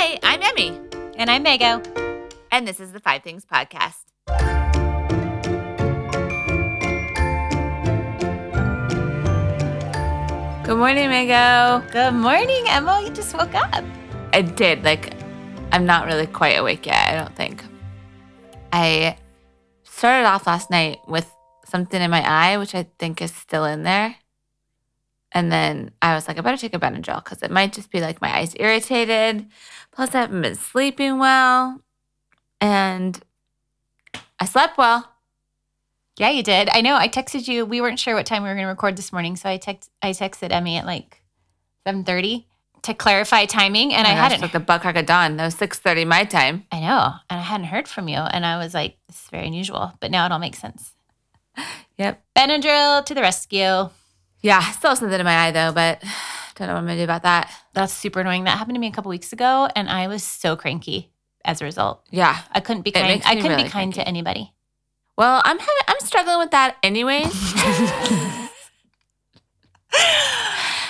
Hi, I'm Emmy, And I'm Mago. and this is the Five Things Podcast. Good morning, Mago. Good morning, Emma. You just woke up. I did. Like, I'm not really quite awake yet, I don't think. I started off last night with something in my eye, which I think is still in there. And then I was like, I better take a Benadryl because it might just be like my eyes irritated. Plus, I haven't been sleeping well. And I slept well. Yeah, you did. I know. I texted you. We weren't sure what time we were going to record this morning, so I text I texted Emmy at like seven thirty to clarify timing, and Oh I gosh, hadn't. like the crack of dawn. That was 6.30 my time. I know, and I hadn't heard from you, and I was like, "This is very unusual," but now it all makes sense. Yep. Benadryl to the rescue. Yeah, still something in my eye though, but don't know what I'm to do about that. That's super annoying. That happened to me a couple weeks ago, and I was so cranky as a result. Yeah. I couldn't be kind. I couldn't really be kind to anybody. Well, I'm having, I'm struggling with that anyways.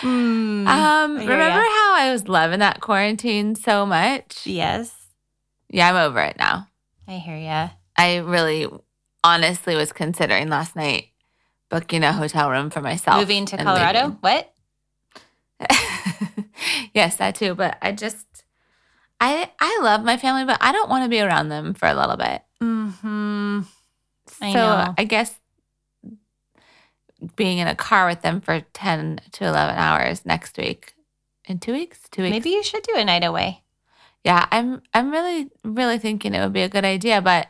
Mm, um, remember ya. how I was loving that quarantine so much? yes, Yeah, I'm over it now. I hear ya. I really honestly was considering last night booking a hotel room for myself. Moving to Colorado. leaving. What? yes, that too, but I just I I love my family, but I don't want to be around them for a little bit. Hmm. I so know. I guess being in a car with them for 10 to 11 hours next week. In 2 weeks? 2 weeks. Maybe you should do a night away. Yeah, I'm I'm really really thinking it would be a good idea, but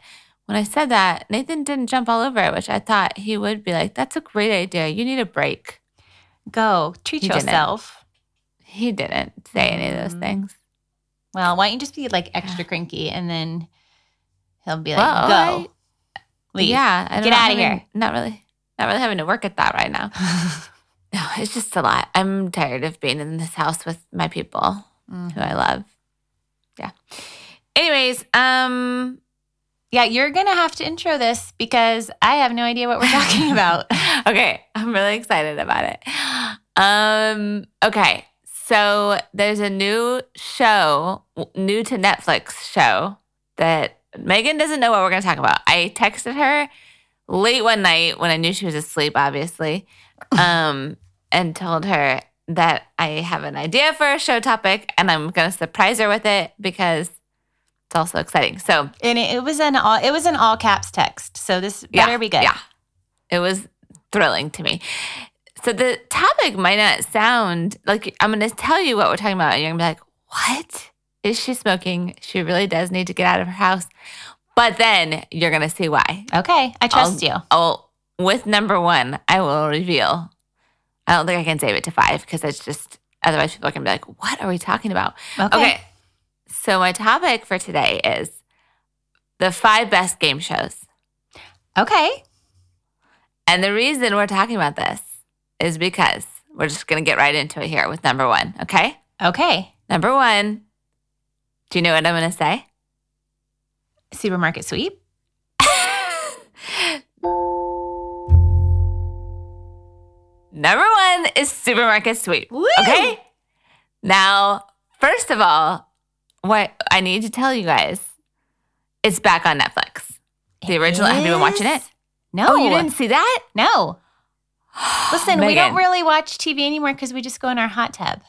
when I said that, Nathan didn't jump all over it, which I thought he would be like, "That's a great idea. You need a break." Go treat He didn't. yourself. He didn't say any of those Mm. things. Well, why don't you just be like extra cranky and then he'll be like, Well, "Go, I- leave." Yeah, I don't Get out of here. Not really, not really having to work at that right now. No, it's just a lot. I'm tired of being in this house with my people Mhm. who I love. Yeah. Anyways, um, Yeah, you're gonna have to intro this because I have no idea what we're talking about. okay, I'm really excited about it. Um, okay, so there's a new show, new to Netflix show that Megan doesn't know what we're going to talk about. I texted her late one night when I knew she was asleep, obviously, um, and told her that I have an idea for a show topic and I'm going to surprise her with it because it's also exciting. So and it, it was an all it was an all caps text, so this Yeah, better be good. Yeah. It was thrilling to me. So the topic might not sound like I'm going to tell you what we're talking about, and you're going to be like, what? Is she smoking? She really does need to get out of her house. But then you're going to see why. Okay, I trust you. Oh, with number one, I will reveal. I don't think I can save it to five because it's just, otherwise people are going to be like, what are we talking about? Okay. Okay. So my topic for today is the five best game shows. Okay. And the reason we're talking about this is because we're just going to get right into it here with number one. Okay. Okay. Number one. Do you know what I'm going to say? Supermarket sweep. number one is Supermarket Sweep. Woo! Okay. Now, first of all, what I need to tell you guys, it's back on Netflix. The It original. Have you been watching it? No. Oh, you didn't see that? No. Listen, we don't really watch TV anymore because we just go in our hot tub.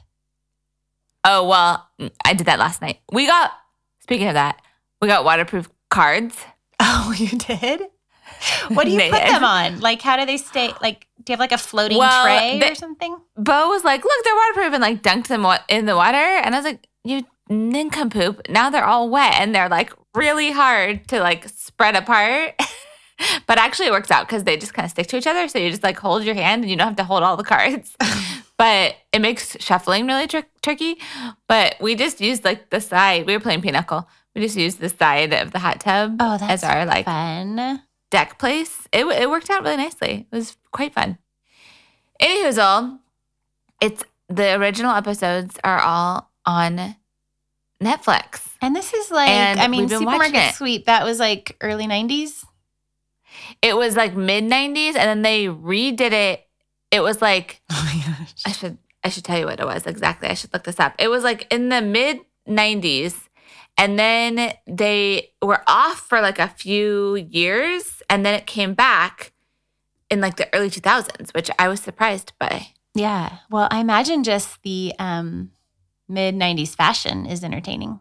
Oh, well, I did that last night. We got, speaking of that, we got waterproof cards. Oh, you did? What do you put them on? Like, how do they stay? Like, do you have like a floating Well, tray they- or something? Bo was like, look, they're waterproof and like dunked them in the water. And I was like, you nincompoop. Now they're all wet and they're like really hard to like spread apart. but actually it works out because they just kind of stick to each other. So you just like hold your hand and you don't have to hold all the cards. but it makes shuffling really tr- tricky. But we just used like the side. We were playing pinochle. We just used the side of the hot tub Oh, that's as our like fun. deck place. It, it worked out really nicely. It was quite fun. Anywho's it's the original episodes are all on Netflix. And this is like, And I mean, we've been watching Supermarket. Sweep, that was like early 90s. It was like mid 90s and then they redid it. It was like Oh my I should I should tell you what it was exactly. I should look this up. It was like in the mid 90s. And then they were off for like a few years. And then it came back in like the early 2000s, which I was surprised by. Yeah. Well, I imagine just the um, mid 90s fashion is entertaining.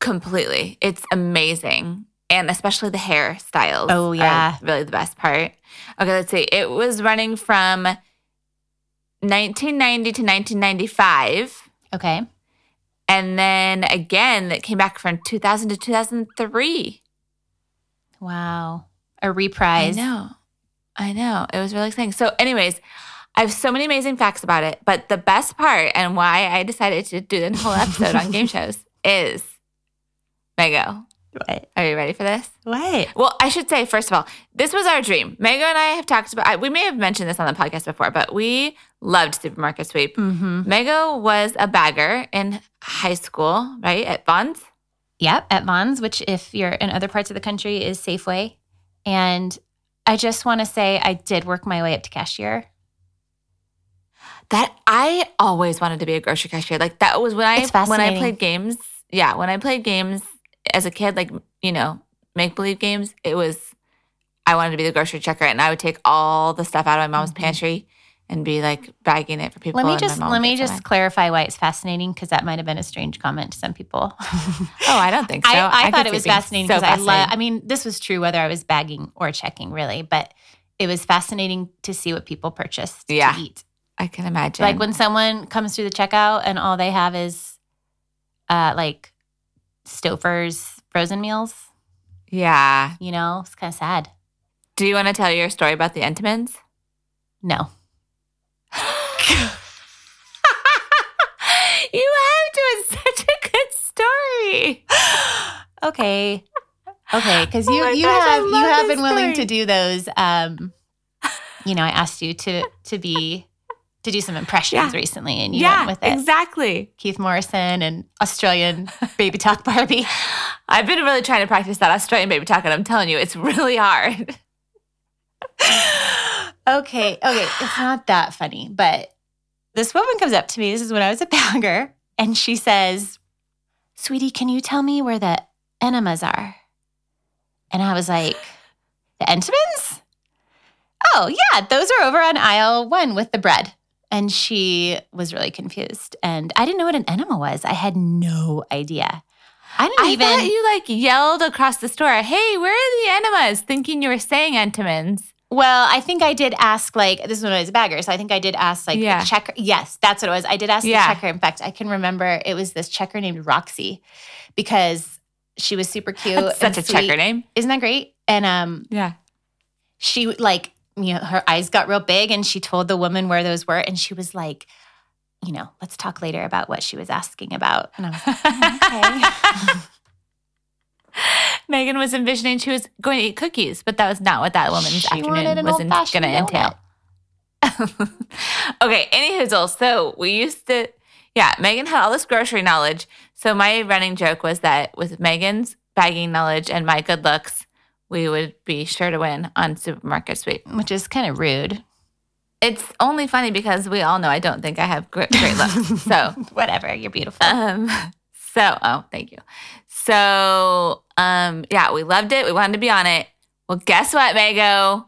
Completely. It's amazing. And especially the hairstyles. Oh, yeah. really the best part. Okay, let's see. It was running from 1990 to 1995. Okay. And then again, it came back from 2000 to 2003. Wow. A reprise. I know. I know. It was really exciting. So, anyways, I have so many amazing facts about it. But the best part and why I decided to do the whole episode on game shows is Mego. What? Are you ready for this? What? Well, I should say, first of all, this was our dream. Mego and I have talked about, I- we may have mentioned this on the podcast before, but we loved Supermarket Sweep. Mm-hmm. Mego was a bagger in high school, right? At Vons. Yep, at Vons, which if you're in other parts of the country is Safeway. And I just want to say I did work my way up to cashier. That I always wanted to be a grocery cashier. Like that was when I when I played games. Yeah, when I played games as a kid, like you know, make believe games. It was I wanted to be the grocery checker, and I would take all the stuff out of my mom's Mhm. pantry and be like bagging it for people. Let me just let me so just clarify why it's fascinating because that might have been a strange comment to some people. Oh, I don't think so. I, I, could thought it was fascinating so because I love. I mean, this was true whether I was bagging or checking, really, but it was fascinating to see what people purchased Yeah. to eat. I can imagine. Like when someone comes through the checkout and all they have is, uh, like Stouffer's frozen meals. yeah. You know, it's kind of sad. Do you want to tell your story about the Entenmann's? No. you have to. It's such a good story. okay. Okay, because Oh you my you gosh, have you have been willing to do those. Um, you know, I asked you to to be to do some impressions Yeah. recently, and you yeah, went with it. exactly. Keith Morrison and Australian Baby Talk Barbie. I've been really trying to practice that Australian baby talk, and I'm telling you, it's really hard. okay, okay, it's not that funny, but this woman comes up to me. This is when I was a bagger, and she says, "Sweetie, can you tell me where the enemas are?" And I was like, "The Entenmann's? Oh yeah, those are over on aisle one with the bread." And she was really confused, and I didn't know what an enema was. I had no idea. I didn't I even. thought you like yelled across the store, "Hey, where are the enemas?" Thinking you were saying Entenmann's. Well, I think I did ask like this is when I was a bagger, so I think I did ask like Yeah. the checker. Yes, that's what it was. I did ask Yeah. the checker. In fact, I can remember it was this checker named Roxy because she was super cute. That's such a sweet. checker name. Isn't that great? And um, Yeah. she like you know her eyes got real big, and she told the woman where those were, and she was like, you know, let's talk later about what she was asking about. And I was like, "Oh, okay. Megan was envisioning she was going to eat cookies, but that was not what that woman's She afternoon was going to entail. okay, any hoozle. So we used to, yeah, Megan had all this grocery knowledge. So my running joke was that with Megan's bagging knowledge and my good looks, we would be sure to win on Supermarket Sweep. which is kind of rude. It's only funny because we all know I don't think I have great, great looks. So whatever, you're beautiful. um, so, oh, thank you. So, um, yeah, we loved it. We wanted to be on it. Well, guess what, Mago?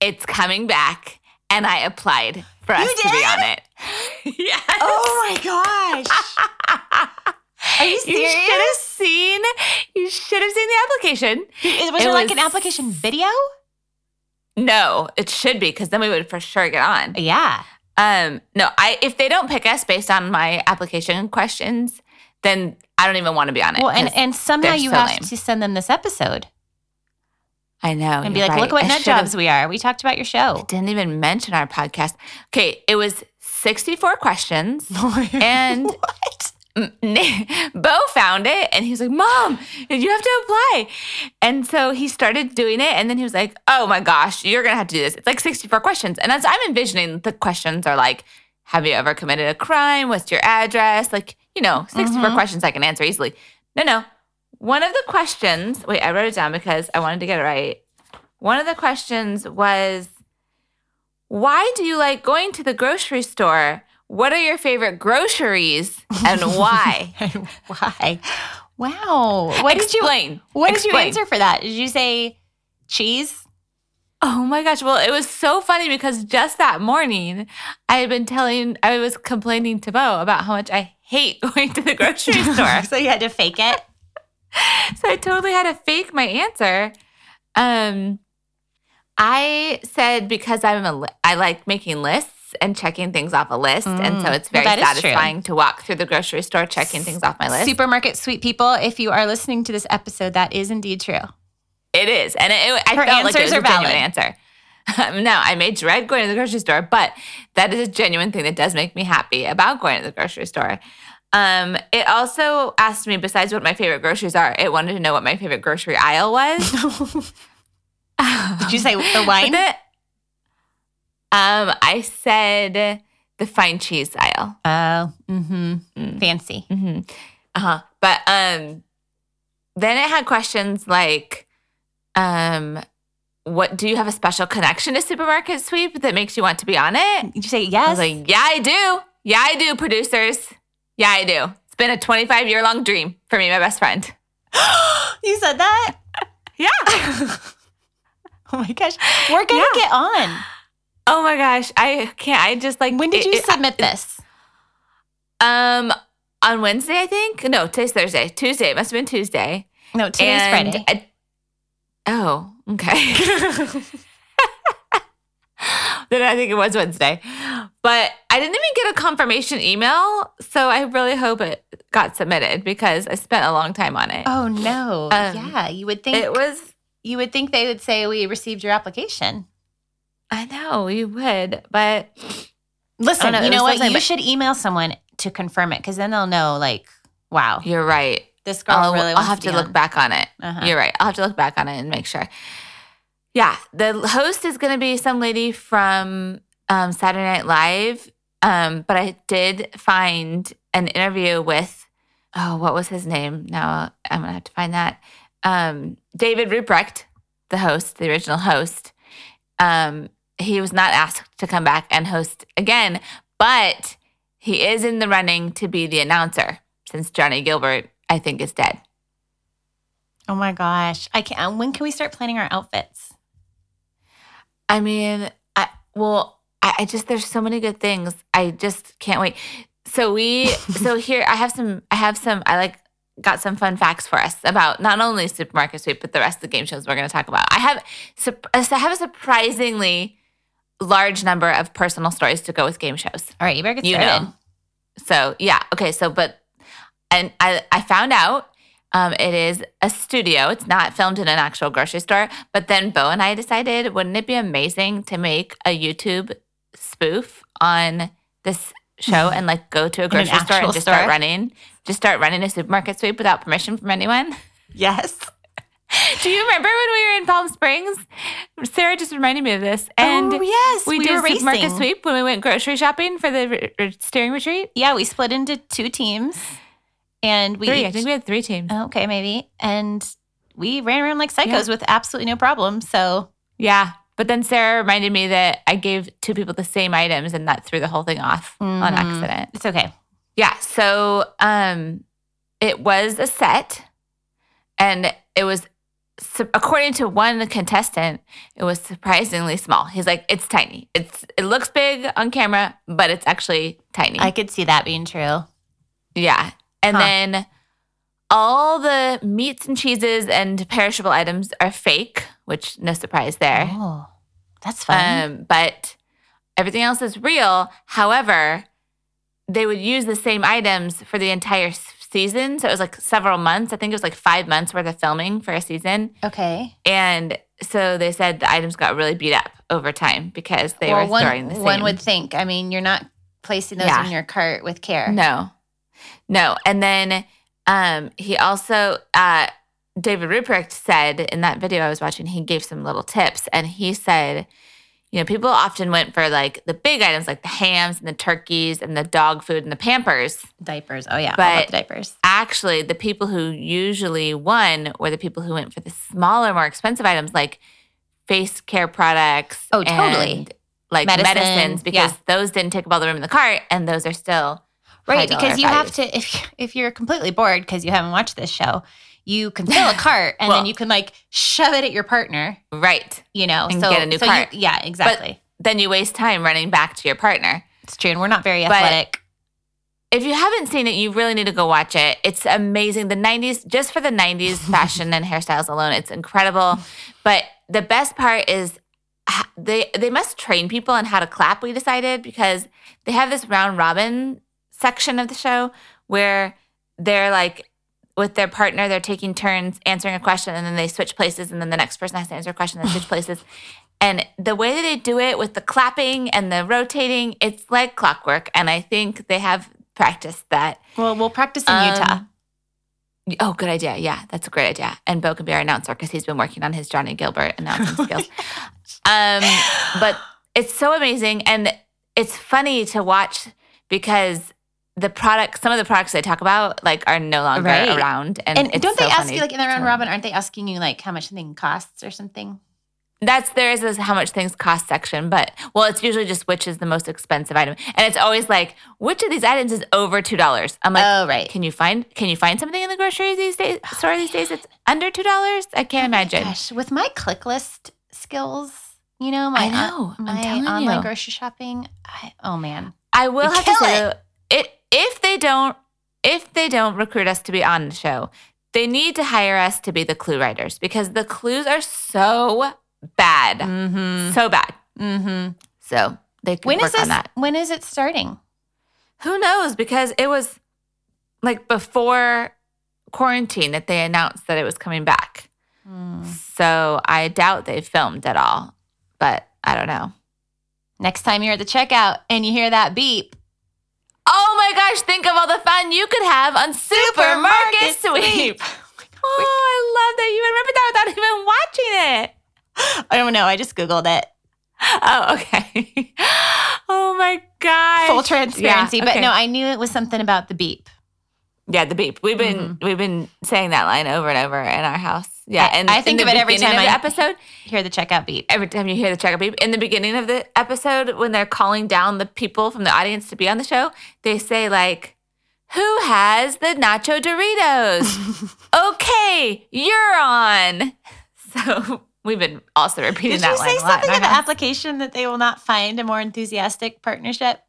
It's coming back, and I applied for us You to be on it. yes. oh my gosh. Are you You should have seen. You should have seen the application. Was It there like an application video? No, it should be because then we would for sure get on. Yeah. Um, no, I if they don't pick us based on my application questions, then I don't even want to be on it. Well, and and somehow you so have lame. to send them this episode I know and be like, right. "Look what I nut jobs we are. We talked about your show." didn't even mention our podcast. Okay, it was 64 questions. And- what? Bo found it and he was like, Mom, you have to apply. And so he started doing it. And then he was like, Oh my gosh, you're going to have to do this. It's like 64 questions. And as I'm envisioning, the questions are like, Have you ever committed a crime? What's your address? Like, you know, 64 Mhm. questions I can answer easily. No, no. One of the questions, wait, I wrote it down because I wanted to get it right. One of the questions was, Why do you like going to the grocery store what are your favorite groceries and why? Why? Wow. What did you Explain. What did you answer for that? Did you say cheese? Oh my gosh. Well, it was so funny because just that morning, I had been telling, I was complaining to Bo about how much I hate going to the grocery store. so you had to fake it. so I totally had to fake my answer. Um, I said because I'm a, I like making lists and checking things off a list, and so Mm. it's very true. satisfying to walk through the grocery store checking things off my list. Supermarket sweep people, if you are listening to this episode, that is indeed true. It is, and it, it- I Her felt like it was are a genuine valid. answer. no, I may dread going to the grocery store, but that is a genuine thing that does make me happy about going to the grocery store. Um, it also asked me, besides what my favorite groceries are, it wanted to know what my favorite grocery aisle was. Did you say the wine? But um, I said the fine cheese aisle. Oh, mm-hmm. Mm. Fancy. hmm Uh-huh. But um then it had questions like um what do you have a special connection to supermarket sweep that makes you want to be on it? Did you say yes? I was like, yeah, I do. Yeah, I do, producers. Yeah, I do. It's been a 25 year long dream for me, my best friend. you said that? Yeah. Oh my gosh. We're going to Yeah. get on. Oh my gosh. I can't. I just like. When did it- you it- submit this? Um, on Wednesday, I think. No, today's Thursday. Tuesday. It must have been Tuesday. No, today's And Friday. I- oh, okay. then I think it was Wednesday. But I didn't even get a confirmation email. So I really hope it got submitted because I spent a long time on it. Oh no. Um, yeah, you would think it was, you would think they would say we received your application. I know you would, but Listen, know, you know was what? something You about- should email someone to confirm it because then they'll know, like, wow, you're right. this girl I'll, really I'll have to, to be look on. back on it. Uh-huh. You're right. I'll have to look back on it and make sure. Yeah, the host is going to be some lady from um, Saturday Night Live. Um, but I did find an interview with, oh, what was his name? Now I'm going to have to find that. Um, David Ruprecht, the host, the original host. Um, he was not asked to come back and host again, but he is in the running to be the announcer since Johnny Gilbert, I think, is dead. Oh my gosh, I can't. Um, when can we start planning our outfits? I mean, I well, I, I just there's so many good things. I just can't wait. So we so here I have some I have some I like got some fun facts for us about not only supermarket sweep but the rest of the game shows we're going to talk about. I have I have a surprisingly large number of personal stories to go with game shows. All right, you better get You started. know. So yeah, okay. So but and I I found out um, it is a studio. It's not filmed in an actual grocery store. But then Bo and I decided, wouldn't it be amazing to make a YouTube spoof on this show and like go to a an grocery store and just store? start running, just start running a supermarket sweep without permission from anyone? Yes. Do you remember when we were in Palm Springs? Sarah just reminded me of this. And oh yes, we, we, did were supermarket racing. sweep when we went grocery shopping for the re- re- steering retreat. Yeah, we split into two teams, and we Three. I think we had three teams. okay maybe, and we ran around like psychos with absolutely no problem. So Yeah. But then Sarah reminded me that I gave two people the same items and that threw the whole thing off on Mhm. accident. it's okay. Yeah. So um it was a set and it was according to one contestant, it was surprisingly small. He's like, it's tiny. It's it looks big on camera, but it's actually tiny. I could see that being true. Yeah. And Huh. then all the meats and cheeses and perishable items are fake, which no surprise there. Oh, that's fun. Um, but everything else is real. However, they would use the same items for the entire s- season. So it was like several months. I think it was like five months worth of filming for a season. okay. And so they said the items got really beat up over time because they well, were one, throwing the same. one would think. I mean, you're not placing those Yeah. in your cart with care. No, no. And then um, he also, uh, David Ruprecht said in that video I was watching, he gave some little tips. And he said, you know, people often went for like the big items like the hams and the turkeys and the dog food and the pampers. Diapers. Oh yeah, But- diapers. Actually, the people who usually won were the people who went for the smaller, more expensive items like face care products. Oh, totally. and like Medicine, medicines because yeah. those didn't take up all the room in the cart and those are still Right, because you have to if if you're completely bored because you haven't watched this show, you can fill a cart and Well- then you can like shove it at your partner, right. you know. And so get a new so you- cart. yeah, exactly. Then you waste time running back to your partner. it's true, and we're not very But- athletic. If you haven't seen it, you really need to go watch it. It's amazing. The 90s, just for the 90s fashion and hairstyles alone, it's incredible. But the best part is they they must train people on how to clap, we decided, because they have this round robin section of the show where they're like with their partner, they're taking turns answering a question and then they switch places and then the next person has to answer a question and switch places. And the way that they do it with the clapping and the rotating, it's like clockwork. And I think they have practiced that. Well, we'll practice in Um, Utah. Oh, good idea. Yeah, that's a great idea. And Bo can be our announcer because he's been working on his Johnny Gilbert announcing skills. Um, but it's so amazing. And it's funny to watch because the products, some of the products they talk about, like, are no longer Right. around. And, And it's don't so they ask you like in the round robin? Aren't they asking you like how much something costs or something? That's there is this how much things cost section, but well, it's usually just which is the most expensive item, and it's always like which of these items is over two dollars. I'm like, oh, right. can you find can you find something in the grocery these days oh, store these days that's under two dollars? I can't oh imagine. Gosh, with my click list skills, you know, my I know. My online you. grocery shopping. I, oh man, I will They have to say it. If they don't if they don't recruit us to be on the show, they need to hire us to be the clue writers because the clues are so bad, mm-hmm. so bad. Mm-hmm. So they can When work is this? on that. When is it starting? Who knows? Because it was like before quarantine that they announced that it was coming back. Hmm. So I doubt they filmed at all, but I don't know. Next time you're at the checkout and you hear that beep, Oh my gosh, think of all the fun you could have on Supermarket, Supermarket Sweep. Oh, I love that you remember that without even watching it. I don't know. I just googled it. Oh, okay. oh my gosh. Full transparency, Yeah, but no, I knew it was something about the beep. Yeah, the beep. We've been Mm-hmm. we've been saying that line over and over in our house. Yeah, I- and I think of it every time of I- episode. Hear the checkout beep. every time you hear the checkup beep in the beginning of the episode when they're calling down the people from the audience to be on the show they say like who has the nacho doritos okay you're on so we've been also repeating Did that you line say a lot something in in the our house. application that they will not find a more enthusiastic partnership?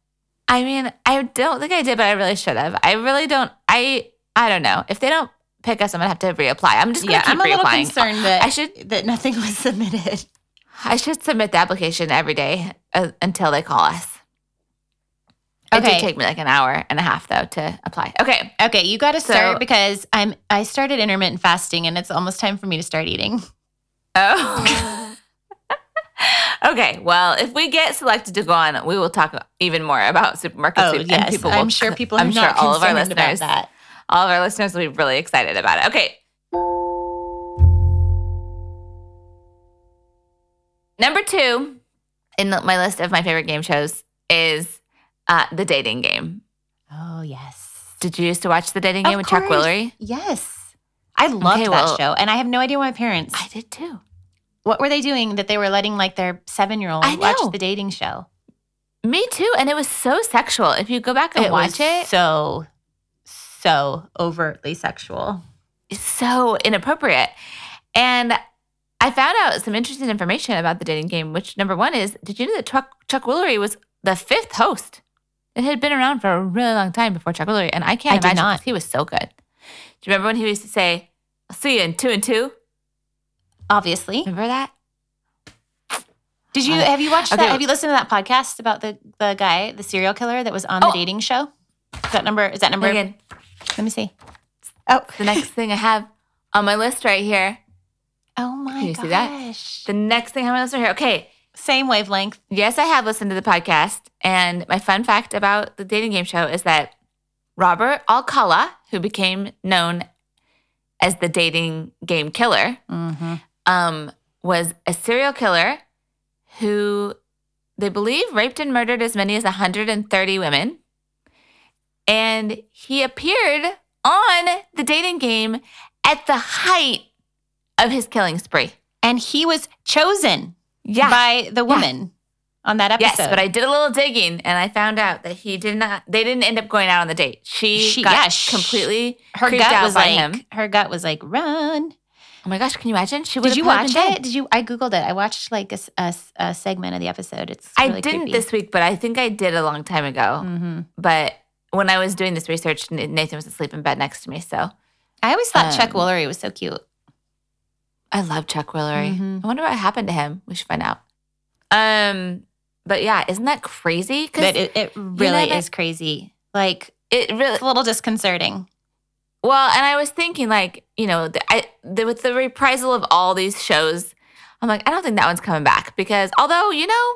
i mean i don't think i did but i really should have i really don't i i don't know if they don't pick us i'm gonna have to reapply i'm just gonna Yeah, keep I'm a little concerned that I should- that nothing was submitted. i should submit the application every day uh, until they call us it Okay. did take me like an hour and a half though to apply okay Okay, you got to So- start because I'm I started intermittent fasting and it's almost time for me to start eating. Oh. okay. Well, if we get selected to go on, we will talk even more about supermarket Oh yes, people I'm sure people are I'm sure all of our concerned about listeners, that. All of our listeners will be really excited about it. Okay. Number two in the- my list of my favorite game shows is uh, the dating game. Oh yes, Did you used to watch the dating Of game with Chuck course. Woolery? yes. I loved Okay, that well- show, and I have no idea why my parents. I did too. what were they doing that they were letting like their seven year old watch the dating show? Me too. And it was so sexual. If you go back and watch was it, so so overtly sexual. It's so inappropriate. And I found out some interesting information about the dating game, which number one is did you know that Chuck, Chuck Woolery was the fifth host? It had been around for a really long time before Chuck Woolery. And I can't I did imagine he was so good. Do you remember when he used to say, I'll see you in two and two? Obviously, Remember that? did you have you watched Okay. that? Have you listened to that podcast about the the guy, the serial killer that was on the Oh. dating show? Is that number? Is that number? Megan, Let me see. Oh, the next thing I have on my list right here. oh my Can you gosh! see that? The next thing on my list right here. Okay. Same wavelength. Yes, I have listened to the podcast. And my fun fact about the dating game show is that Robert Alcala, who became known as the dating game killer, Mm-hmm. um, was a serial killer who they believe raped and murdered as many as 130 women. And he appeared on the dating game at the height of his killing spree. And he was chosen Yeah. by the woman. on that episode. Yes, but I did a little digging and I found out that he did not. They didn't end up going out on the date. She, She- got yeah, sh- completely her gut out was by like him. her gut was like run. Oh my gosh, can you imagine? She Did you watch it? Did you? I googled it. I watched like a segment of the episode. It's I didn't creepy. this week, but I think I did a long time ago. Mhm. But when I was doing this research, Nathan was asleep in bed next to me. So I always thought Chuck Um, Woolery was so cute. I love Chuck Woolery. Mhm. I wonder what happened to him. We should find out. Um, but yeah, isn't that crazy? Because it, it really never- is crazy. Like it really it's a little disconcerting. Well, and I was thinking, like, you know, the, I, the, with the reprisal of all these shows, I'm like, I don't think that one's coming back because, although, you know,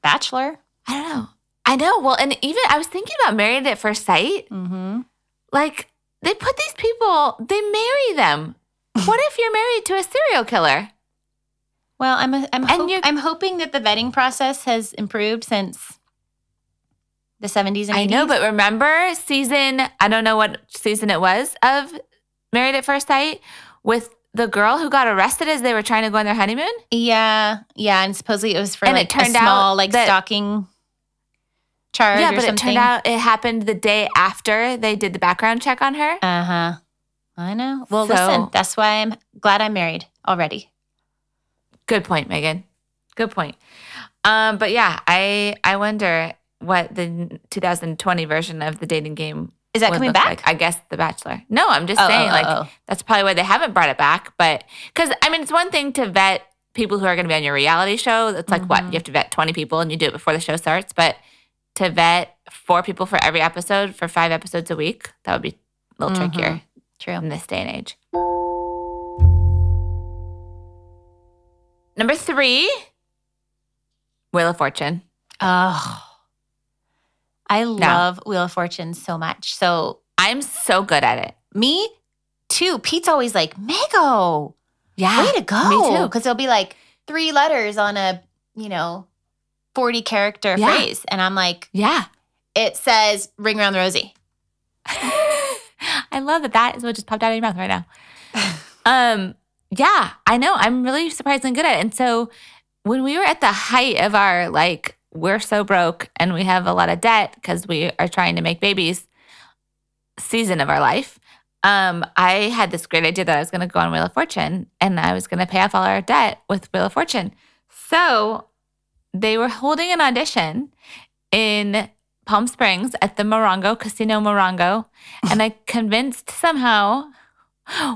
Bachelor. I don't know. I know. Well, and even I was thinking about Married at First Sight. Mm-hmm. Like, they put these people, they marry them. What if you're married to a serial killer? Well, I'm I'm And hope- I'm hoping that the vetting process has improved since the 70s and 80s. I know, but remember season, I don't know what season it was of Married at First Sight with the girl who got arrested as they were trying to go on their honeymoon? yeah, yeah, and supposedly it was for And it like turned a out small like that- stalking charge yeah, but something. it turned out it happened the day after they did the background check on her. Uh huh. I know. Well, So- listen, that's why I'm glad I'm married already. Good point, Megan. Good point. Um, but yeah, I I wonder what the 2020 version of the dating game Is that coming back? Like. I guess The Bachelor. No, I'm just Oh, saying, oh, like oh, oh. that's probably why they haven't brought it back. But because I mean, it's one thing to vet people who are going to be on your reality show. It's like what Mhm. you have to vet 20 people, and you do it before the show starts. But to vet four people for every episode for five episodes a week, that would be a little Mhm. trickier True. in this day and age. Number three, Wheel of Fortune. Oh, I love Wheel of Fortune so much. So I'm so good at it. me too. Pete's always like, Mago, Yeah. way to go. me too. Because there'll be like three letters on a, you know, 40 character Yeah. phrase. And I'm like, Yeah. it says ring around the rosy. I love that that is what just popped out of your mouth right now. Um, yeah, I know. I'm really surprisingly good at it. And so when we were at the height of our like, we're so broke and we have a lot of debt because we are trying to make babies season of our life. Um, I had this great idea that I was going to go on Wheel of Fortune and I was going to pay off all our debt with Wheel of Fortune. So they were holding an audition in Palm Springs at the Morongo Casino Morongo, and I convinced somehow,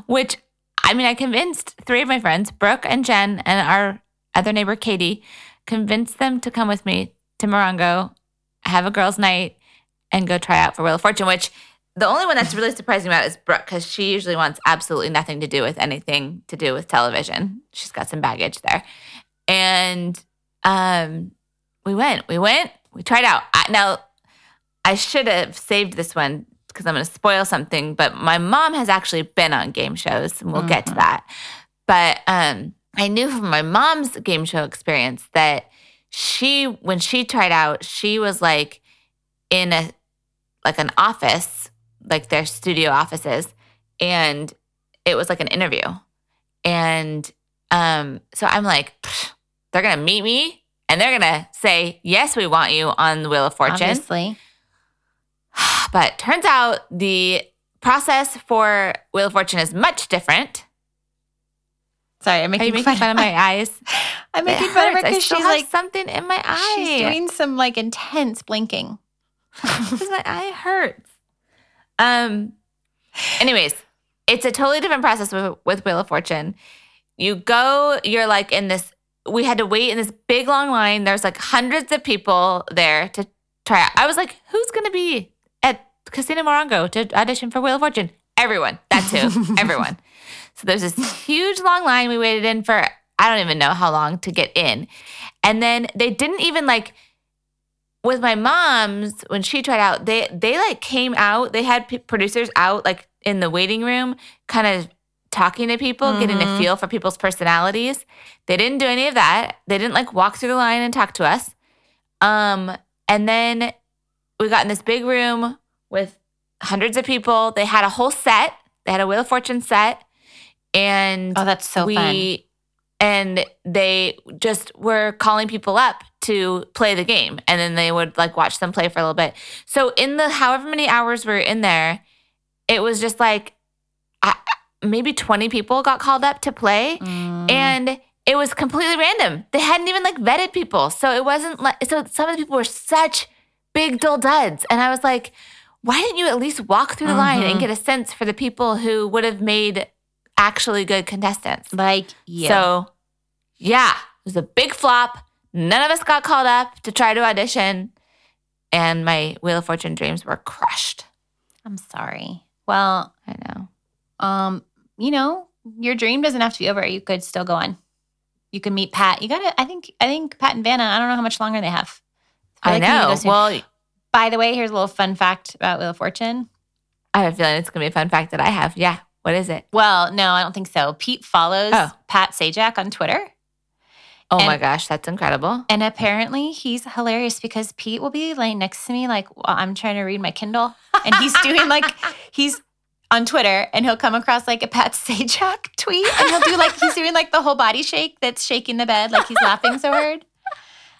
which I mean, I convinced three of my friends, Brooke and Jen, and our other neighbor Katie, convinced them to come with me to Morongo, have a girls' night, and go try out for Wheel of Fortune. Which the only one that's really surprising about is Brooke because she usually wants absolutely nothing to do with anything to do with television. She's got some baggage there, and um, we went. We went. We tried out. I, now, I should have saved this one because I'm going to spoil something. But my mom has actually been on game shows, and we'll get to Mhm. that. But um, I knew from my mom's game show experience that she, when she tried out, she was like in a like an office, like their studio offices, and it was like an interview. And um, so I'm like, "Pfft, they're gonna meet me and they're gonna say, yes, we want you on the Wheel of Fortune. Obviously. But turns out the process for Wheel of Fortune is much different. Sorry, I'm Are you making, making fun of my eyes? I'm It making fun of her because she's like, something in my eye. she's doing some like intense blinking. Because my eye hurts. Um. Anyways, it's a totally different process with, with Wheel of Fortune. You go, you're like in this. We had to wait in this big long line. There's like hundreds of people there to try out. I was like, who's gonna be at Casino Morongo to audition for Wheel of Fortune? Everyone. That's who. Everyone. So there's this huge long line we waited in for. I don't even know how long to get in, and then they didn't even like with my mom's when she tried out they they like came out they had p- producers out like in the waiting room kind of talking to people getting a Mhm. feel for people's personalities. They didn't do any of that. They didn't like walk through the line and talk to us. Um and then we got in this big room with hundreds of people. They had a whole set. They had a wheel of fortune set. And Oh, that's so we fun. and they just were calling people up to play the game. And then they would like watch them play for a little bit. So in the however many hours we were in there it was just like I, maybe 20 people got called up to play Mm. and it was completely random they hadn't even like vetted people so it wasn't like so some of the people were such big dull duds and i was like why didn't you at least walk through the line and Mhm. get a sense for the people who would have made actually good contestants like you. so, yeah, it was a big flop. None of us got called up to try to audition, and my Wheel of Fortune dreams were crushed. I'm sorry. Well, I know. um, you know, your dream doesn't have to be over. You could still go on. You can meet Pat. You gotta. I think. I think Pat and Vanna. I don't know how much longer they have. I like you need to go know. Well, By the way, here's a little fun fact about Wheel of Fortune. I have a feeling it's gonna be a fun fact that I have. Yeah. What is it? Well, no, I don't think so. Pete follows Oh. Pat Sajak on Twitter. Oh And- my gosh, that's incredible. And apparently he's hilarious because Pete will be laying next to me like while I'm trying to read my Kindle. And he's doing like he's on Twitter and he'll come across like a Pat Sajak tweet and he'll do like he's doing like the whole body shake that's shaking the bed like he's laughing so hard.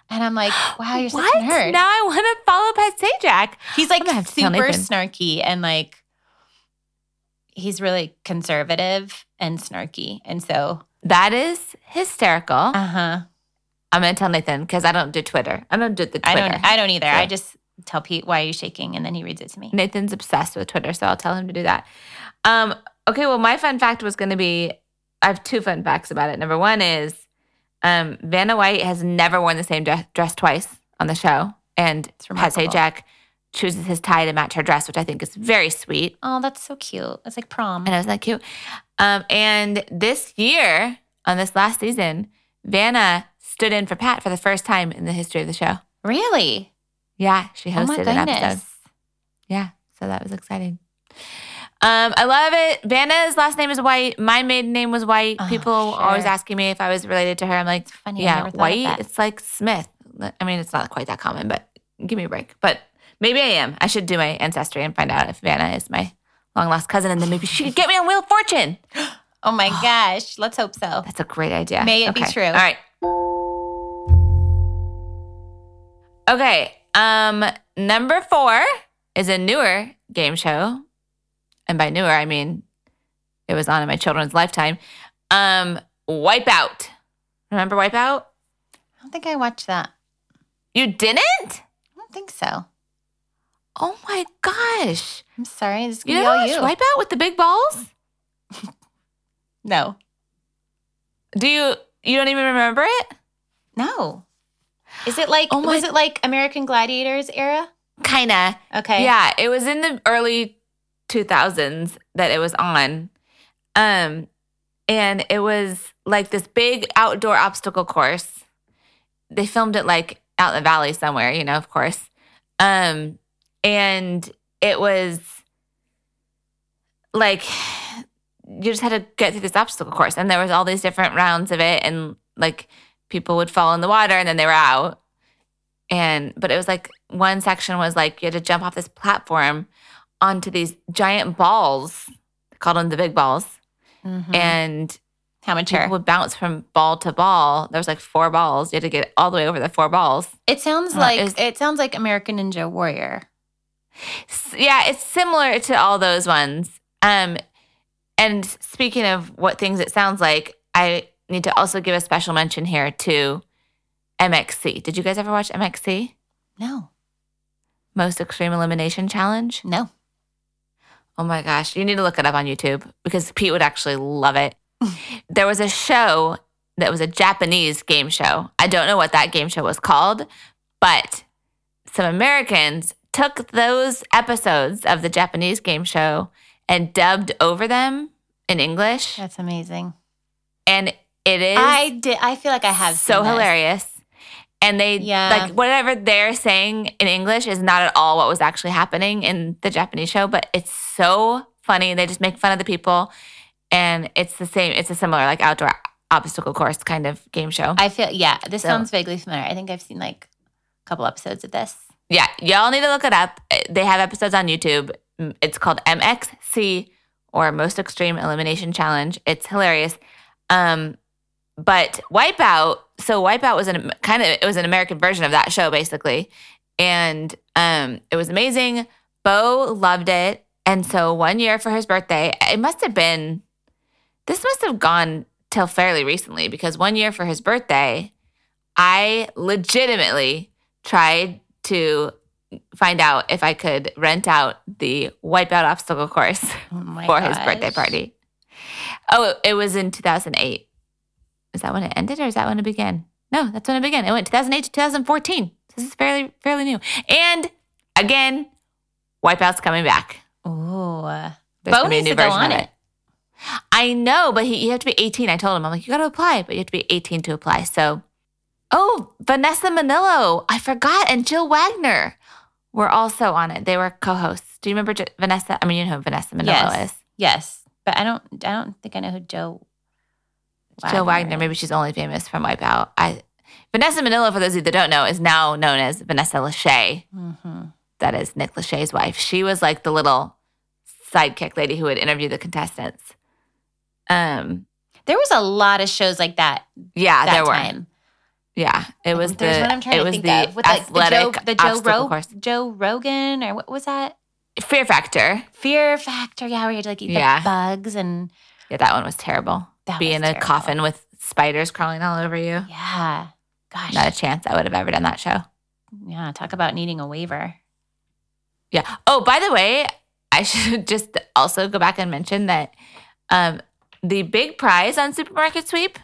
And I'm like, wow, you're such what? a nerd. Now I want to follow Pat Sajak. He's like I'm gonna have to tell super snarky and like he's really conservative and snarky. And so, That is hysterical. uh huh. I'm gonna tell Nathan because I don't do Twitter. I don't do the Twitter. I don't. I don't either. I just tell Pete why are you shaking, and then he reads it to me. Nathan's obsessed with Twitter, so I'll tell him to do that. Um, okay, well, my fun fact was going to be I have two fun facts about it. Number one is um, Vanna White has never worn the same dress, dress twice on the show, and Pat. Sajak chooses his tie to match her dress, which I think is very sweet. Oh, that's so cute. It's like prom. And I was like, cute. Um, and this year, on this last season, Vanna stood in for Pat for the first time in the history of the show. Really? Yeah, she Oh hosted an episode. Yeah, so that was exciting. Um, I love it. Vanna's last name is White. My maiden name was White. Oh, People were always asking me if I was related to her. I'm like, Funny. I yeah, never thought of White. It's like Smith. I mean, it's not quite that common, but give me a break. But maybe I am. I should do my ancestry and find out if Vanna is my long lost cousin, and then maybe she could get me on Wheel of Fortune. Oh my gosh. Let's hope so. That's a great idea. May it be true. All right. Okay. Um, number four is a newer game show. And by newer, I mean it was on in my children's lifetime. Um, Wipeout. Remember Wipeout? I don't think I watched that. You didn't? I don't think so. Oh my gosh. I'm sorry. This is You never watched you. Wipeout with the big balls? No. Do you you don't even remember it? No. Is it like Oh my- was it like American Gladiators era? Kinda. Okay. Yeah, it was in the early 2000s that it was on. Um and it was like this big outdoor obstacle course. They filmed it like out in the valley somewhere, you know, of course. Um and it was like you just had to get through this obstacle course and there was all these different rounds of it and like people would fall in the water and then they were out and but it was like one section was like you had to jump off this platform onto these giant balls they called them the big balls Mhm. and How people mature. would bounce from ball to ball there was like four balls you had to get all the way over the four balls It sounds Uh, like is- it sounds like American Ninja Warrior. Yeah it's similar to all those ones um and speaking of what things it sounds like i need to also give a special mention here to mxc did you guys ever watch mxc No. most extreme elimination challenge No. Oh my gosh, you need to look it up on YouTube because Pete would actually love it. there was a show that was a Japanese game show. I don't know what that game show was called, but some Americans took those episodes of the Japanese game show and dubbed over them in English. That's amazing. And it is I did I feel like I have so hilarious. And they Yeah. like whatever they're saying in English is not at all what was actually happening in the Japanese show, but it's so funny. They just make fun of the people, and it's the same. It's a similar like outdoor obstacle course kind of game show. I feel yeah, this So- sounds vaguely familiar. I think I've seen like a couple episodes of this. yeah, y'all need to look it up. They have episodes on YouTube. It's called MXC or Most Extreme Elimination Challenge. It's hilarious. Um, but Wipeout, so Wipeout was an kind of it was an American version of that show basically, and um, it was amazing. Bo loved it, and so one year for his birthday, it must have been, this must have gone till fairly recently because one year for his birthday, I legitimately tried to find out if I could rent out the Wipeout obstacle course Oh for his birthday party. Oh, it was in 2008. Is that when it ended or is that when it began? No, that's when it began. It went 2008 to 2014. This is fairly fairly new. And again, Wipeout's coming back. Oh, There's Bo gonna needs to go on of it. I know, but he, you have to be 18. I told him, I'm like, you got to apply, but you have to be 18 to apply. So, oh, Vanessa Minnillo, I forgot, and Jill Wagner were also on it. They were co-hosts. Do you remember J- Vanessa? I mean, you know who Vanessa Minnillo Yes. is. Yes. But I don't I don't think I know who Joe Jill Wagner. Maybe she's only famous from Wipeout. I Vanessa Minnillo, for those of you that don't know, is now known as Vanessa Lachey. Mhm. That is Nick Lachey's wife. She was like the little sidekick lady who would interview the contestants. Um, There was a lot of shows like that yeah, that there were. Yeah, it was There's the one I'm trying it to was think the of with like the Joe, athletic the Joe, Ro- course. Joe Rogan or what was that? Fear Factor. Fear Factor. Yeah, where you had to like eat Yeah. the bugs and Yeah, that one was terrible. That Be in a terrible. coffin with spiders crawling all over you. Yeah. Gosh. Not a chance I would have ever done that show. yeah. Talk about needing a waiver. Yeah. Oh, by the way, I should just also go back and mention that um, the big prize on Supermarket Sweep.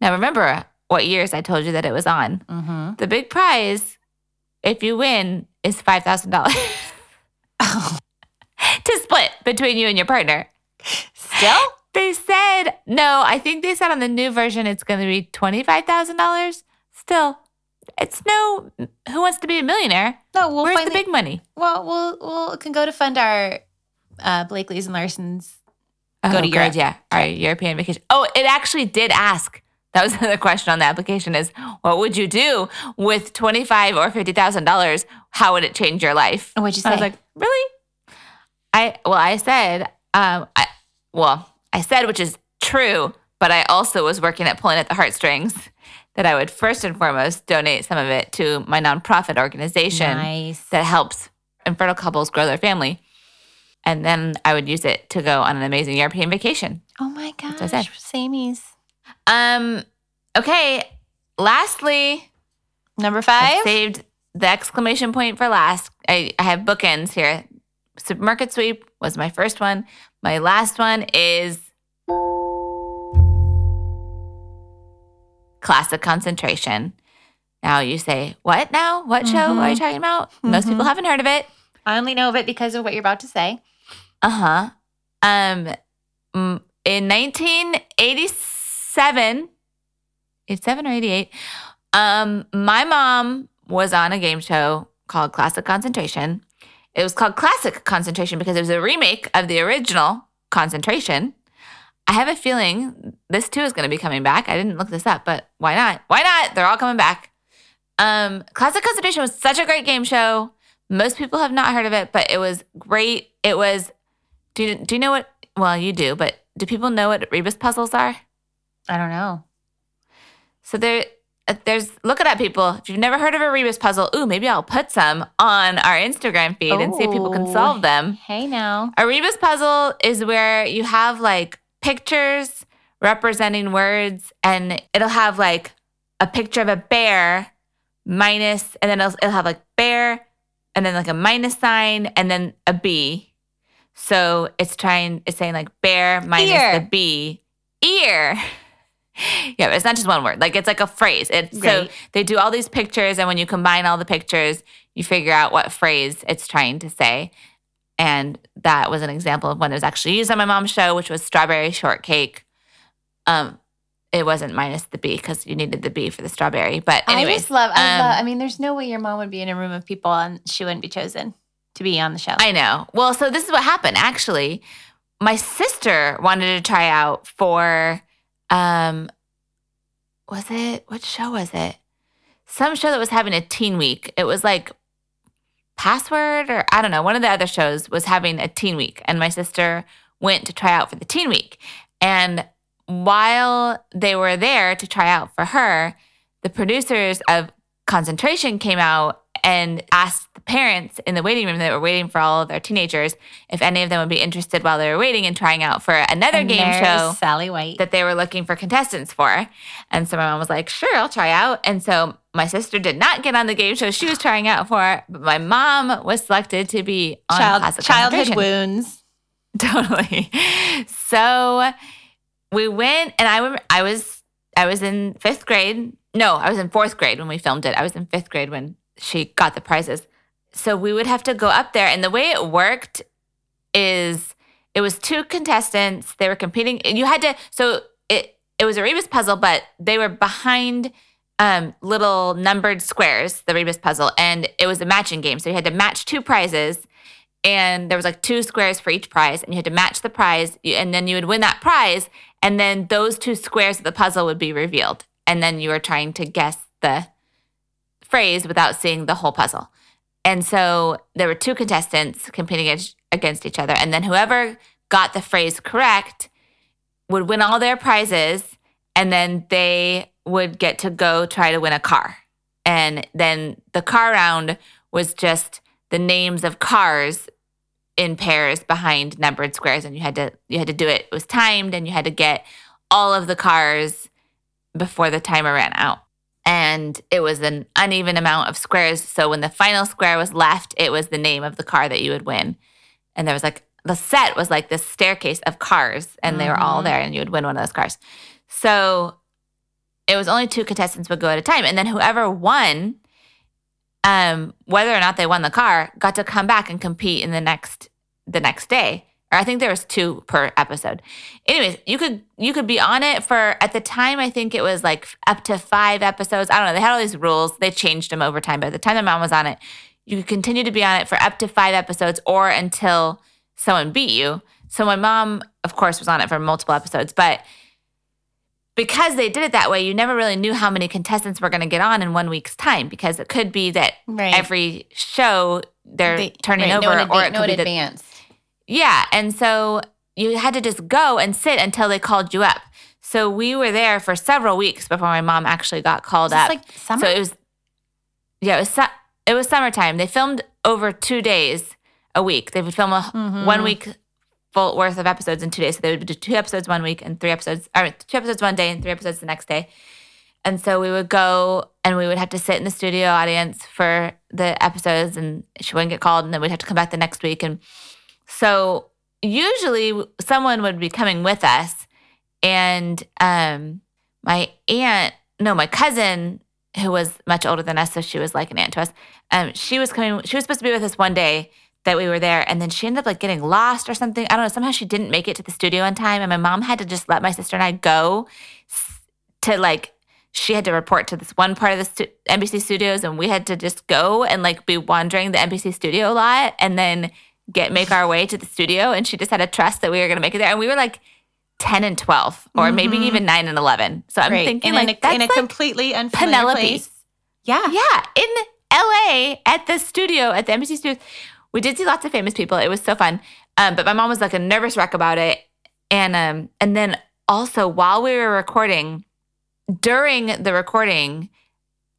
Now, remember what years I told you that it was on. Mm-hmm. The big prize, if you win, is five thousand dollars to split between you and your partner. Still? They said no. I think they said on the new version it's going to be twenty five thousand dollars. Still, it's no. Who wants to be a millionaire? No, we'll Where's find the big money? Well, we'll we'll can go to fund our uh, Blakely's and Larson's. Go to good, Europe. Yeah, our European vacation. Oh, it actually did ask. That was the question on the application: is what would you do with twenty five or fifty thousand dollars? How would it change your life? What'd you say? I was like, really? I well, I said, um, I well, I said, which is true, but I also was working at pulling at the heartstrings. That I would first and foremost donate some of it to my nonprofit organization nice. that helps infertile couples grow their family, and then I would use it to go on an amazing European vacation. Oh my I gosh, samies. Um. Okay. Lastly, Number I five. saved the exclamation point for last. I, I have bookends here. Supermarket sweep was my first one. My last one is classic concentration. Now you say, what now? What show are you Mhm. talking about? Most people Mhm. haven't heard of it. I only know of it because of what you're about to say. Uh huh. Um, in 1987, 87 or 88, um, my mom was on a game show called Classic Concentration. It was called Classic Concentration because it was a remake of the original Concentration. I have a feeling this too is going to be coming back. I didn't look this up, but why not? Why not? They're all coming back. Um, Classic Concentration was such a great game show. Most people have not heard of it, but it was great. It was. Do you, do you know what? Well, you do, but do people know what rebus puzzles are? I don't know. So there, Uh, there's look it up, people. If you've never heard of a rebus puzzle, ooh, maybe I'll put some on our Instagram feed and see if people can Oh. solve them. Hey now. A rebus puzzle is where you have like pictures representing words, and it'll have like a picture of a bear minus, and then it'll, it'll have like bear, and then like a minus sign, and then a B. So it's trying, it's saying like bear minus Ear. the B, ear. Yeah, but it's not just one word. Like it's like a phrase. It's so they do all these pictures, and when you combine all the pictures, you figure out what phrase it's trying to say. And that was an example of one that was actually used on my mom's show, which was strawberry shortcake. Um, it wasn't minus the B because you needed the B for the strawberry. But I just love. I um, love. I mean, there's no way your mom would be in a room of people and she wouldn't be chosen to be on the show. I know. Well, so this is what happened. Actually, my sister wanted to try out for um was it what show was it? Some show that was having a teen week. It was like Password or I don't know, one of the other shows was having a teen week and my sister went to try out for the teen week. And while they were there to try out for her, the producers of Concentration came out and asked the parents in the waiting room that were waiting for all of their teenagers if any of them would be interested while they were waiting and trying out for another And game show Sally White. that they were looking for contestants for. And so my mom was like, sure, I'll try out. And so my sister did not get on the game show she was trying out for, but my mom was selected to be on Child, childhood wounds. Totally. So we went and I I was I was in fifth grade. No, I was in fourth grade when we filmed it. I was in fifth grade when she got the prizes. So we would have to go up there. And the way it worked is it was two contestants. They were competing. You had to so it it was a Rebus puzzle, but they were behind um, little numbered squares, the Rebus puzzle, and it was a matching game. So you had to match two prizes and there was like two squares for each prize and you had to match the prize and then you would win that prize and then those two squares of the puzzle would be revealed and then you were trying to guess the phrase without seeing the whole puzzle. And so there were two contestants competing ag- against each other. And then whoever got the phrase correct would win all their prizes. And then they would get to go try to win a car. And then the car round was just the names of cars in pairs behind numbered squares. And you had to you had to do it. It was timed and you had to get all of the cars before the timer ran out and it was an uneven amount of squares so when the final square was left it was the name of the car that you would win and there was like the set was like this staircase of cars and they were all Mhm. there and you would win one of those cars so it was only two contestants would go at a time and then whoever won um, whether or not they won the car, got to come back and compete in the next the next day. Or I think there was two per episode. Anyways, you could you could be on it for at the time I think it was like up to five episodes. I don't know. They had all these rules. They changed them over time. But at the time my mom was on it, you could continue to be on it for up to five episodes or until someone beat you. So my mom, of course, was on it for multiple episodes, but because they did it that way, you never really knew how many contestants were going to get on in one week's time because it could be that Right. every show they're They- turning right, over, no or it no could be that advance. Yeah, and so you had to just go and sit until they called you up. So we were there for several weeks before my mom actually got called up. like summer? So it was, yeah, it was su- it was summertime. They filmed over two days a week. They would film a Mhm. one week full worth of episodes in two days. So they would do two episodes one week and three episodes, or two episodes one day and three episodes the next day. And so we would go and we would have to sit in the studio audience for the episodes, and she wouldn't get called, and then we'd have to come back the next week. And so usually someone would be coming with us, and um, my aunt, no, my cousin, who was much older than us, so she was like an aunt to us. Um, she was coming. She was supposed to be with us one day that we were there, and then she ended up like getting lost or something. I don't know. Somehow she didn't make it to the studio on time, and my mom had to just let my sister and I go to like. She had to report to this one part of the stu- NBC studios, and we had to just go and like be wandering the NBC studio a lot, and then get make our way to the studio. And she just had to trust that we were going to make it there. And we were like ten and twelve, or maybe Mhm. even nine and eleven. So I'm Right. thinking in, like a, that's in a like completely unfamiliar Penelope. place. Yeah. yeah, in LA at the studio at the NBC studios. We did see lots of famous people. It was so fun. Um, but my mom was like a nervous wreck about it. And um, and then also while we were recording, during the recording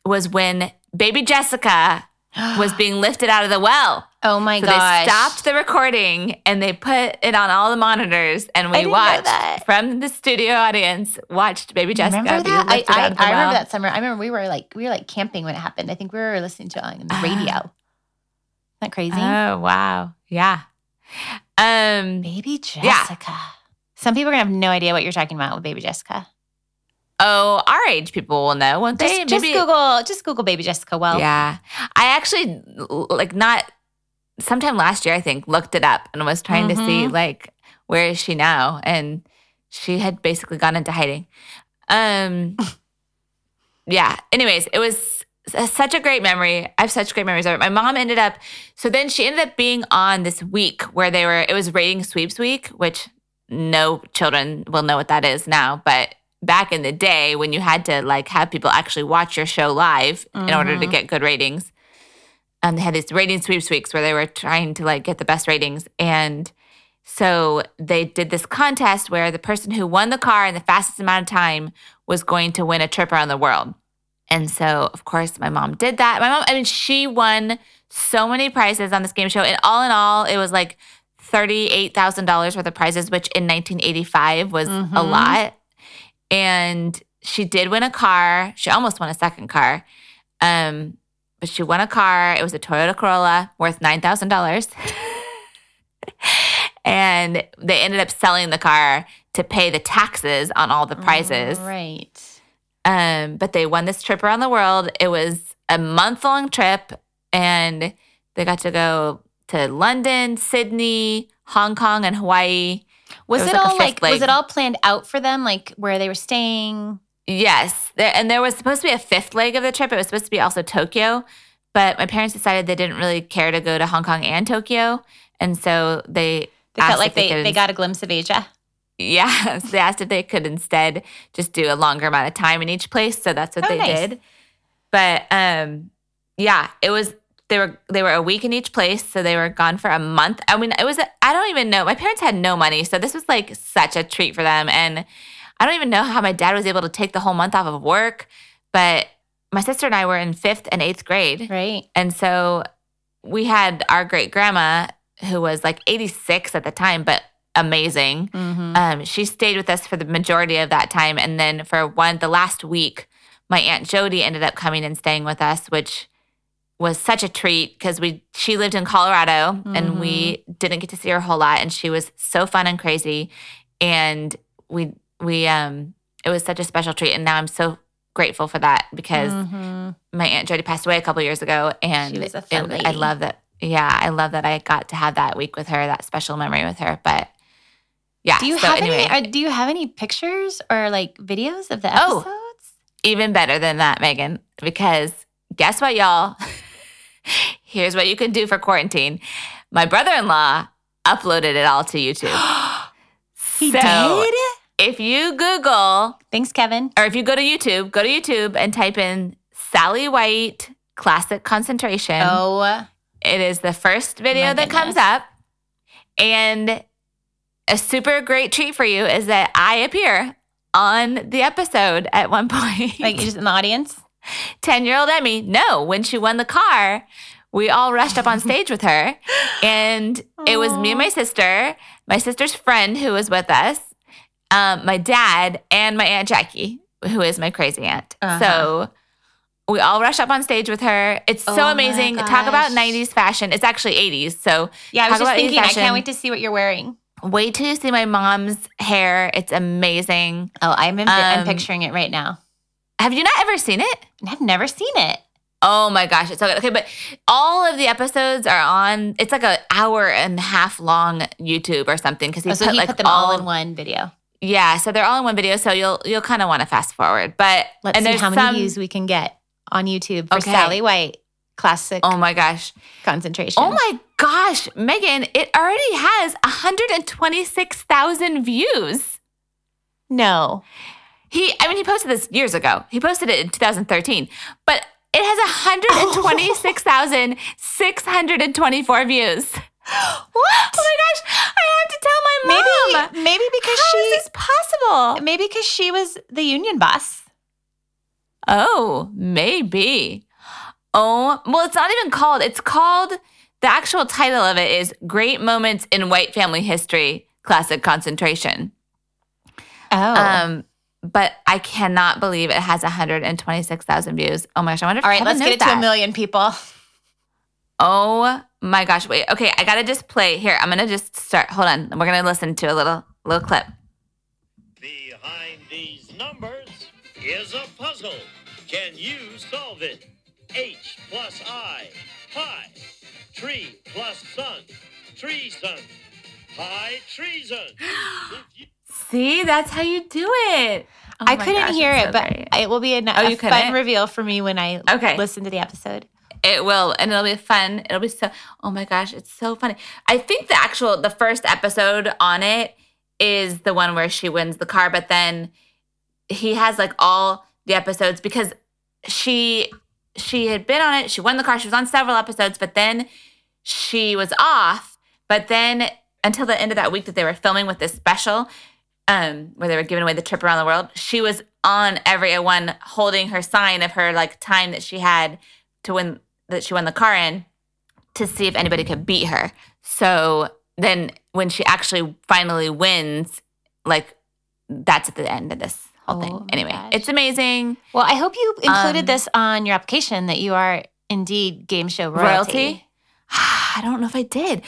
was when baby Jessica was being lifted out of the well. Oh my So gosh. they stopped the recording and they put it on all the monitors, and I we didn't know watched that. from the studio audience. Watched baby Jessica remember that? I, I, out of the I remember well. that summer. I remember we were like we were like camping when it happened. I think we were listening to it on the Ah. radio. Isn't that crazy? Oh wow, yeah. Um, Baby Jessica. Some people are gonna have no idea what you're talking about with Baby Jessica. oh, our age people will know, won't Just, they? just Google, just Google Baby Jessica. Well, Yeah, I actually like not. Sometime last year, I think, looked it up and was trying to see Mhm. like where is she now, and she had basically gone into hiding. Um, yeah. Anyways, it was such a great memory. I have such great memories of it. My mom ended up, so then she ended up being on this week where they were. It was rating sweeps week, which no children will know what that is now, but back in the day when you had to like have people actually watch your show live in order to Mhm. get good ratings. Um, they had these rating sweeps weeks where they were trying to like get the best ratings, and So they did this contest where the person who won the car in the fastest amount of time was going to win a trip around the world. And so, of course, my mom did that. My mom, I mean, she won so many prizes on this game show. And all in all, it was like $38,000 worth of prizes, which in 1985 was Mhm. a lot. And she did win a car. She almost won a second car. Um, but she won a car. It was a Toyota Corolla worth $9,000. and they ended up selling the car to pay the taxes on all the prizes. Right. Um, but they won this trip around the world. It was a month long trip, and they got to go to London, Sydney, Hong Kong, and Hawaii. Was was it, like all like was it all planned out for them, like where they were staying? Yes, there, and there was supposed to be a fifth leg of the trip. It was supposed to be also Tokyo, but my parents decided they didn't really care to go to Hong Kong and Tokyo, and so they They felt like they they, they got a glimpse of Asia. Yeah, so they asked if they could instead just do a longer amount of time in each place. So that's what Oh, they nice. did. But um, yeah, it was they were they were a week in each place, so they were gone for a month. I mean, it was I don't even know. My parents had no money, so this was like such a treat for them, and I don't even know how my dad was able to take the whole month off of work. But my sister and I were in fifth and eighth grade, Right. and so we had our great grandma who was like 86 at the time, but amazing. Mm-hmm. Um, she stayed with us for the majority of that time, and then for one the last week, my aunt Jody ended up coming and staying with us, which was such a treat because we she lived in Colorado and we didn't get to see her a whole lot, and she was so fun and crazy, and we we um it was such a special treat, and now I'm so grateful for that because Mhm. my aunt Jody passed away a couple years ago, and She was a it- I love that. Yeah, I love that I got to have that week with her, that special memory with her. But yeah, Do you so have anyway, any? Do you have any pictures or like videos of the Oh. episodes? even better than that, Megan, because guess what, y'all? Here's what you can do for quarantine. My brother-in-law uploaded it all to YouTube. he So, did. If you Google Thanks, Kevin. or if you go to YouTube, go to YouTube and type in Sally White classic concentration. Oh, It is the first video that comes up. And a super great treat for you is that I appear on the episode at one point. like you're just in the audience. 10 year old Emmy, no, when she won the car, we all rushed up on stage with her. And it was me and my sister, my sister's friend who was with us, um, my dad, and my Aunt Jackie, who is my crazy aunt. Uh-huh. So we all rush up on stage with her. It's Oh so amazing. Talk about 90s fashion. It's actually 80s. So Yeah, I was just thinking. I can't wait to see what you're wearing. wait till you see my mom's hair. It's amazing. Oh, I'm in, I'm Um, picturing it right now. Have you not ever seen it? I've never seen it. Oh my gosh, it's so good. Okay, but all of the episodes are on. It's like an hour and a half long YouTube or something because he, Oh, so put he like put them all, in one video. Yeah, so they're all in one video. So you'll you'll kind of want to fast forward. But Let's and see there's how many some- views we can get on YouTube for Okay. Sally White classic Oh my gosh. concentration. Oh my gosh, Megan, it already has 126,000 views. no. He, I mean, he posted this years ago. He posted it in 2013, but it has 126,624 views. What? Oh my gosh, I have to tell my mom. Maybe maybe because How she is this possible? maybe because she was the union boss. Oh, maybe. Oh, well, it's not even called. It's called, the actual title of it is Great Moments in White Family History Classic Concentration. Oh. Um, but I cannot believe it has 126,000 views. Oh my gosh, I wonder if all right, Kevin let's get it to a million people. Oh my gosh, wait. Okay, I gotta just play here. I'm gonna just start. Hold on. We're gonna listen to a little little clip. Behind these numbers is a puzzle. Can you solve it? H plus I, pi. Tree plus sun, treason. Pi treason. You- See, that's how you do it. Oh I couldn't gosh, hear it, so but great. it will be a, Oh, a you fun reveal for me when I Okay. listen to the episode. It will, and it'll be fun. It'll be so. Oh my gosh, it's so funny. I think the actual the first episode on it is the one where she wins the car, but then he has like all the episodes because she she had been on it. She won the car. She was on several episodes, but then she was off. But then until the end of that week that they were filming with this special, um, where they were giving away the trip around the world, she was on every one holding her sign of her like time that she had to win that she won the car in to see if anybody could beat her. So then when she actually finally wins, like that's at the end of this whole Oh thing. Anyway, gosh. it's amazing. Well, I hope you included Um, this on your application that you are indeed game show royalty. Royalty? I don't know if I did.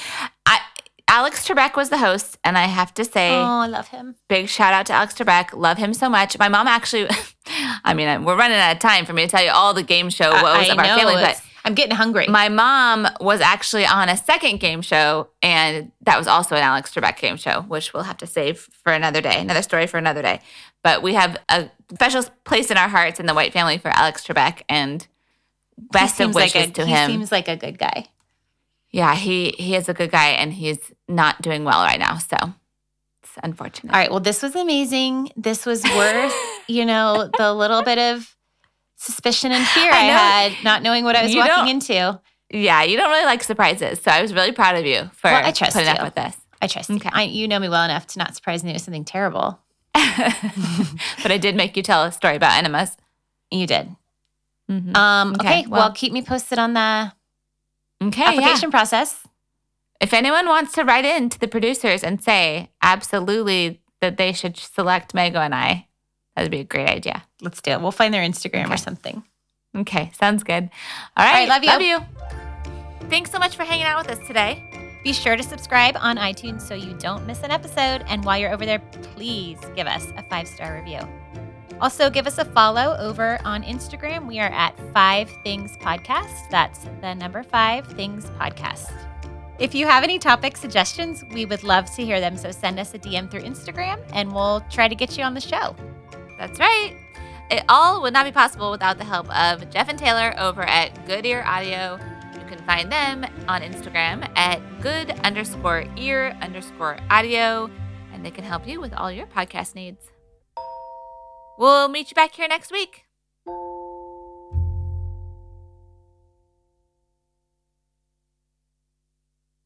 I Alex Trebek was the host, and I have to say, Oh, I love him. big shout out to Alex Trebek. Love him so much. My mom actually, I mean, we're running out of time for me to tell you all the game show woes I, I of our know, family, but I'm getting hungry. my mom was actually on a second game show, and that was also an Alex Trebek game show, which we'll have to save for another day, another story for another day. But we have a special place in our hearts in the White family for Alex Trebek, and He best of seems like wishes a, to he him. seems like a good guy. yeah, he he is a good guy, and he's not doing well right now, so it's unfortunate. All right. Well, this was amazing. This was worth, you know, the little bit of suspicion and fear I, I had, not knowing what I was You walking into. Yeah, you don't really like surprises, so I was really proud of you for Well, I trust putting you. up with this. I trust Okay. you. I, you know me well enough to not surprise me with something terrible. but I did make you tell a story about enemas. You did. Mhm. Um, okay. Okay, well, well- keep me posted on the okay, yeah. application process. If anyone wants to write in to the producers and say absolutely that they should select Mego and I, that'd be a great idea. Let's do it. We'll find their Instagram or something. Okay, sounds good. All right, right, love you. Love you. Thanks so much for hanging out with us today. Be sure to subscribe on iTunes so you don't miss an episode. And while you're over there, please give us a five star review. Also, give us a follow over on Instagram. We are at Five Things Podcast. That's the number Five Things Podcast. If you have any topic suggestions, we would love to hear them. So send us a DM through Instagram and we'll try to get you on the show. That's right. It all would not be possible without the help of Jeff and Taylor over at Good Ear Audio. You can find them on Instagram at good underscore ear underscore audio, and they can help you with all your podcast needs. We'll meet you back here next week.